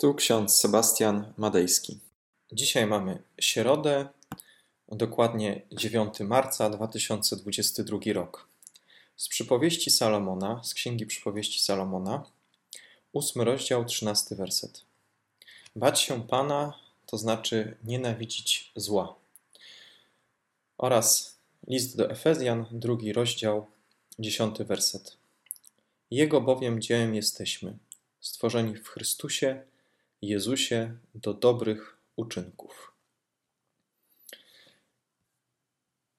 Tu ksiądz Sebastian Madejski. Dzisiaj mamy środę, dokładnie 9 marca 2022 rok. Z przypowieści Salomona, z księgi przypowieści Salomona, 8 rozdział, 13 werset. Bać się Pana to znaczy nienawidzić zła. Oraz list do Efezjan, drugi rozdział, 10 werset. Jego bowiem dziełem jesteśmy, stworzeni w Chrystusie Jezusie do dobrych uczynków.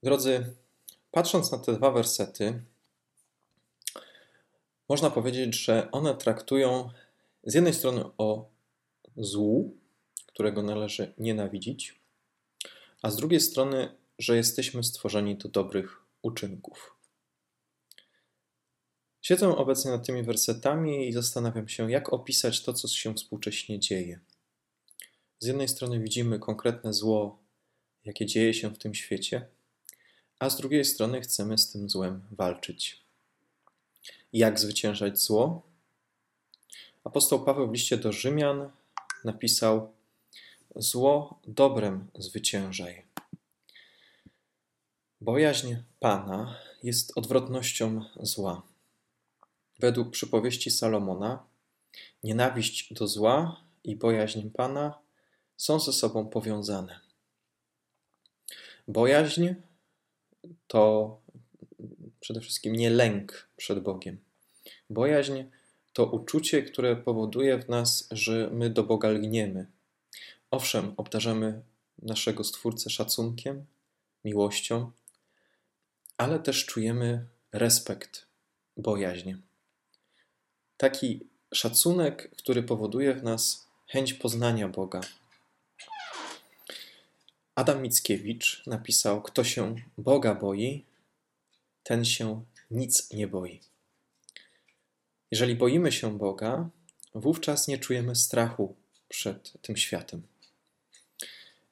Drodzy, patrząc na te dwa wersety, można powiedzieć, że one traktują z jednej strony o złu, którego należy nienawidzić, a z drugiej strony, że jesteśmy stworzeni do dobrych uczynków. Siedzę obecnie nad tymi wersetami i zastanawiam się, jak opisać to, co się współcześnie dzieje. Z jednej strony widzimy konkretne zło, jakie dzieje się w tym świecie, a z drugiej strony chcemy z tym złem walczyć. Jak zwyciężać zło? Apostoł Paweł w liście do Rzymian napisał: Zło dobrem zwyciężaj. Bojaźń Pana jest odwrotnością zła. Według przypowieści Salomona, nienawiść do zła i bojaźń Pana są ze sobą powiązane. Bojaźń to przede wszystkim nie lęk przed Bogiem. Bojaźń to uczucie, które powoduje w nas, że my do Boga lgniemy. Owszem, obdarzamy naszego Stwórcę szacunkiem, miłością, ale też czujemy respekt, bojaźń taki szacunek, który powoduje w nas chęć poznania Boga. Adam Mickiewicz napisał: Kto się Boga boi, ten się nic nie boi. Jeżeli boimy się Boga, wówczas nie czujemy strachu przed tym światem.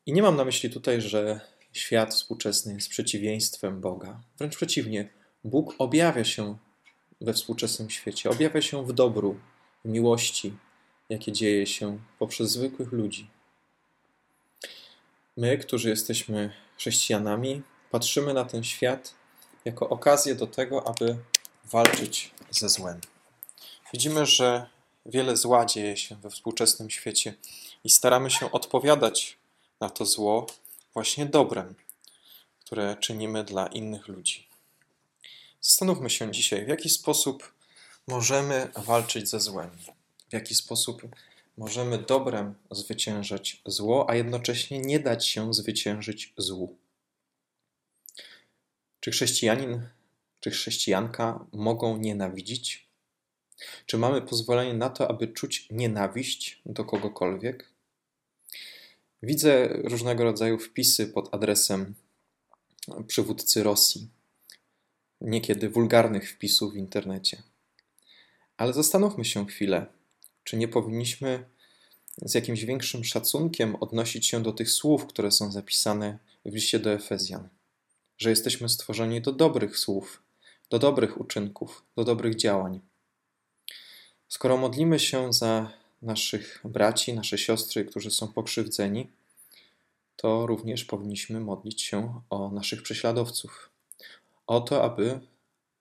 I nie mam na myśli tutaj, że świat współczesny jest przeciwieństwem Boga. Wręcz przeciwnie, Bóg objawia się we współczesnym świecie. Objawia się w dobru, w miłości, jakie dzieje się poprzez zwykłych ludzi. My, którzy jesteśmy chrześcijanami, patrzymy na ten świat jako okazję do tego, aby walczyć ze złem. Widzimy, że wiele zła dzieje się we współczesnym świecie i staramy się odpowiadać na to zło właśnie dobrem, które czynimy dla innych ludzi. Zastanówmy się dzisiaj, w jaki sposób możemy walczyć ze złem, w jaki sposób możemy dobrem zwyciężać zło, a jednocześnie nie dać się zwyciężyć złu. Czy chrześcijanin, czy chrześcijanka mogą nienawidzić? Czy mamy pozwolenie na to, aby czuć nienawiść do kogokolwiek? Widzę różnego rodzaju wpisy pod adresem przywódcy Rosji niekiedy wulgarnych wpisów w internecie. Ale zastanówmy się chwilę, czy nie powinniśmy z jakimś większym szacunkiem odnosić się do tych słów, które są zapisane w liście do Efezjan, że jesteśmy stworzeni do dobrych słów, do dobrych uczynków, do dobrych działań. Skoro modlimy się za naszych braci, nasze siostry, którzy są pokrzywdzeni, to również powinniśmy modlić się o naszych prześladowców, o to, aby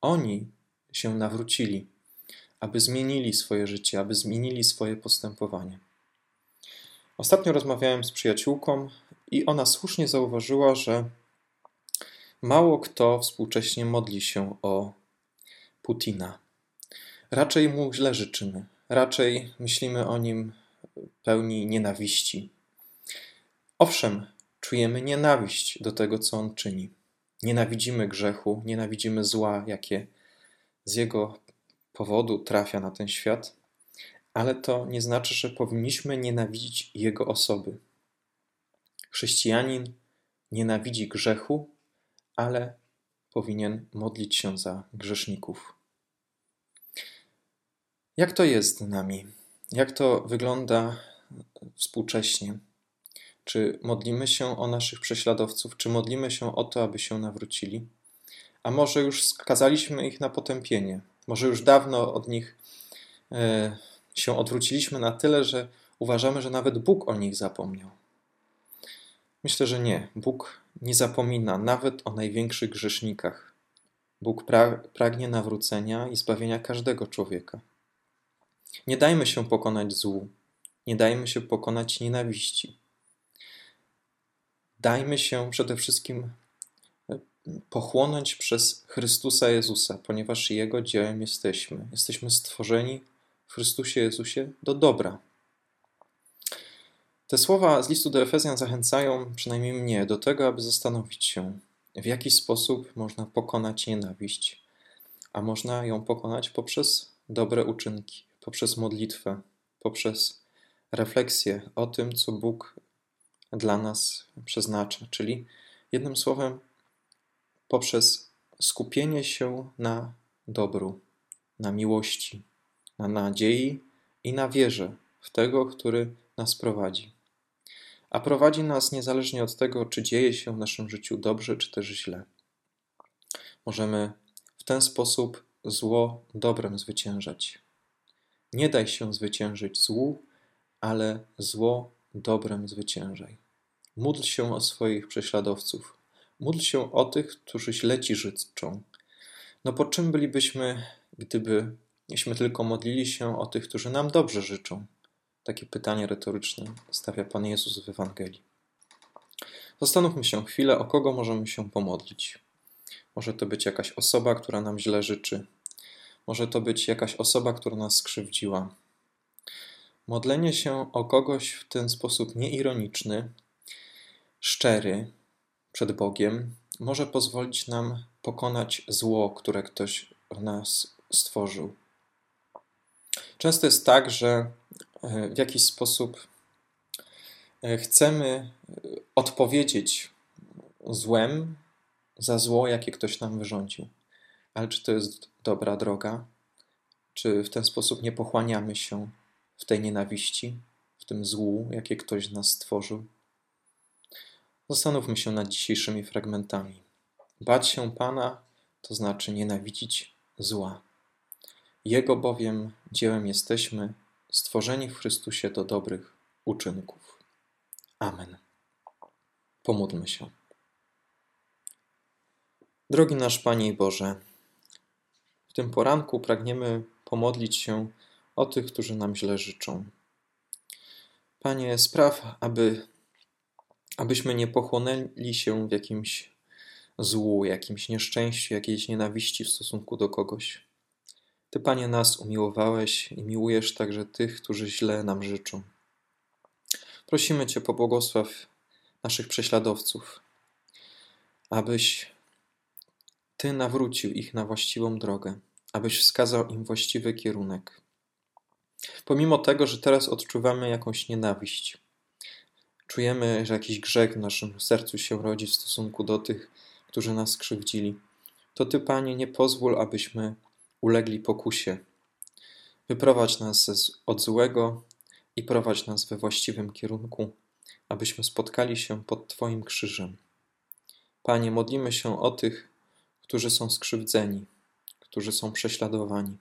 oni się nawrócili, aby zmienili swoje życie, aby zmienili swoje postępowanie. Ostatnio rozmawiałem z przyjaciółką i ona słusznie zauważyła, że mało kto współcześnie modli się o Putina. Raczej mu źle życzymy, raczej myślimy o nim pełni nienawiści. Owszem, czujemy nienawiść do tego, co on czyni. Nienawidzimy grzechu, nienawidzimy zła, jakie z jego powodu trafia na ten świat, ale to nie znaczy, że powinniśmy nienawidzić jego osoby. Chrześcijanin nienawidzi grzechu, ale powinien modlić się za grzeszników. Jak to jest z nami? Jak to wygląda współcześnie? Czy modlimy się o naszych prześladowców? Czy modlimy się o to, aby się nawrócili? A może już skazaliśmy ich na potępienie? Może już dawno od nich e, się odwróciliśmy na tyle, że uważamy, że nawet Bóg o nich zapomniał. Myślę, że nie. Bóg nie zapomina nawet o największych grzesznikach. Bóg pra pragnie nawrócenia i zbawienia każdego człowieka. Nie dajmy się pokonać złu, nie dajmy się pokonać nienawiści. Dajmy się przede wszystkim e, pochłonąć przez Chrystusa Jezusa, ponieważ Jego dziełem jesteśmy. Jesteśmy stworzeni w Chrystusie Jezusie do dobra. Te słowa z listu do Efezjan zachęcają przynajmniej mnie do tego, aby zastanowić się, w jaki sposób można pokonać nienawiść. A można ją pokonać poprzez dobre uczynki, poprzez modlitwę, poprzez refleksję o tym, co Bóg dla nas przeznacza, czyli jednym słowem, poprzez skupienie się na dobru, na miłości, na nadziei i na wierze w tego, który nas prowadzi. A prowadzi nas niezależnie od tego, czy dzieje się w naszym życiu dobrze, czy też źle. Możemy w ten sposób zło dobrem zwyciężać. Nie daj się zwyciężyć złu, ale zło dobrem zwyciężaj. Módl się o swoich prześladowców. Módl się o tych, którzy źle ci życzą. No po czym bylibyśmy, gdybyśmy tylko modlili się o tych, którzy nam dobrze życzą? Takie pytanie retoryczne stawia Pan Jezus w Ewangelii. Zastanówmy się chwilę, o kogo możemy się pomodlić. Może to być jakaś osoba, która nam źle życzy. Może to być jakaś osoba, która nas skrzywdziła. Modlenie się o kogoś w ten sposób nieironiczny, szczery przed Bogiem może pozwolić nam pokonać zło, które ktoś w nas stworzył. Często jest tak, że e, w jakiś sposób e, chcemy e, odpowiedzieć złem za zło, jakie ktoś nam wyrządził. Ale czy to jest dobra droga? Czy w ten sposób nie pochłaniamy się w tej nienawiści, w tym złu, jakie ktoś z nas stworzył? Zastanówmy się nad dzisiejszymi fragmentami. Bać się Pana to znaczy nienawidzić zła. Jego bowiem dziełem jesteśmy, stworzeni w Chrystusie do dobrych uczynków. Amen. Pomódlmy się. Drogi nasz Panie Boże, w tym poranku pragniemy pomodlić się o tych, którzy nam źle życzą. Panie, spraw, aby abyśmy nie pochłonęli się w jakimś złu, jakimś nieszczęściu, jakiejś nienawiści w stosunku do kogoś. Ty, Panie, nas umiłowałeś i miłujesz także tych, którzy źle nam życzą. Prosimy Cię, pobłogosław naszych prześladowców, abyś Ty nawrócił ich na właściwą drogę, abyś wskazał im właściwy kierunek. Pomimo tego, że teraz odczuwamy jakąś nienawiść, Czujemy, że jakiś grzech w naszym sercu się rodzi w stosunku do tych, którzy nas skrzywdzili. To Ty, Panie, nie pozwól, abyśmy ulegli pokusie. Wyprowadź nas od złego i prowadź nas we właściwym kierunku, abyśmy spotkali się pod Twoim krzyżem. Panie, modlimy się o tych, którzy są skrzywdzeni, którzy są prześladowani,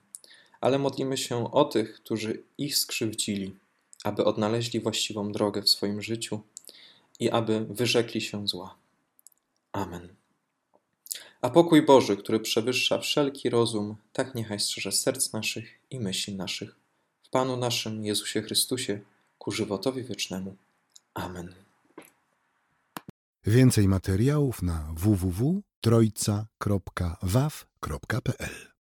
ale modlimy się o tych, którzy ich skrzywdzili aby odnaleźli właściwą drogę w swoim życiu i aby wyrzekli się zła. Amen. A pokój Boży, który przewyższa wszelki rozum, tak niechaj strzeże serc naszych i myśli naszych. W Panu naszym Jezusie Chrystusie, ku żywotowi wiecznemu. Amen. Więcej materiałów na www.trojca.waw.pl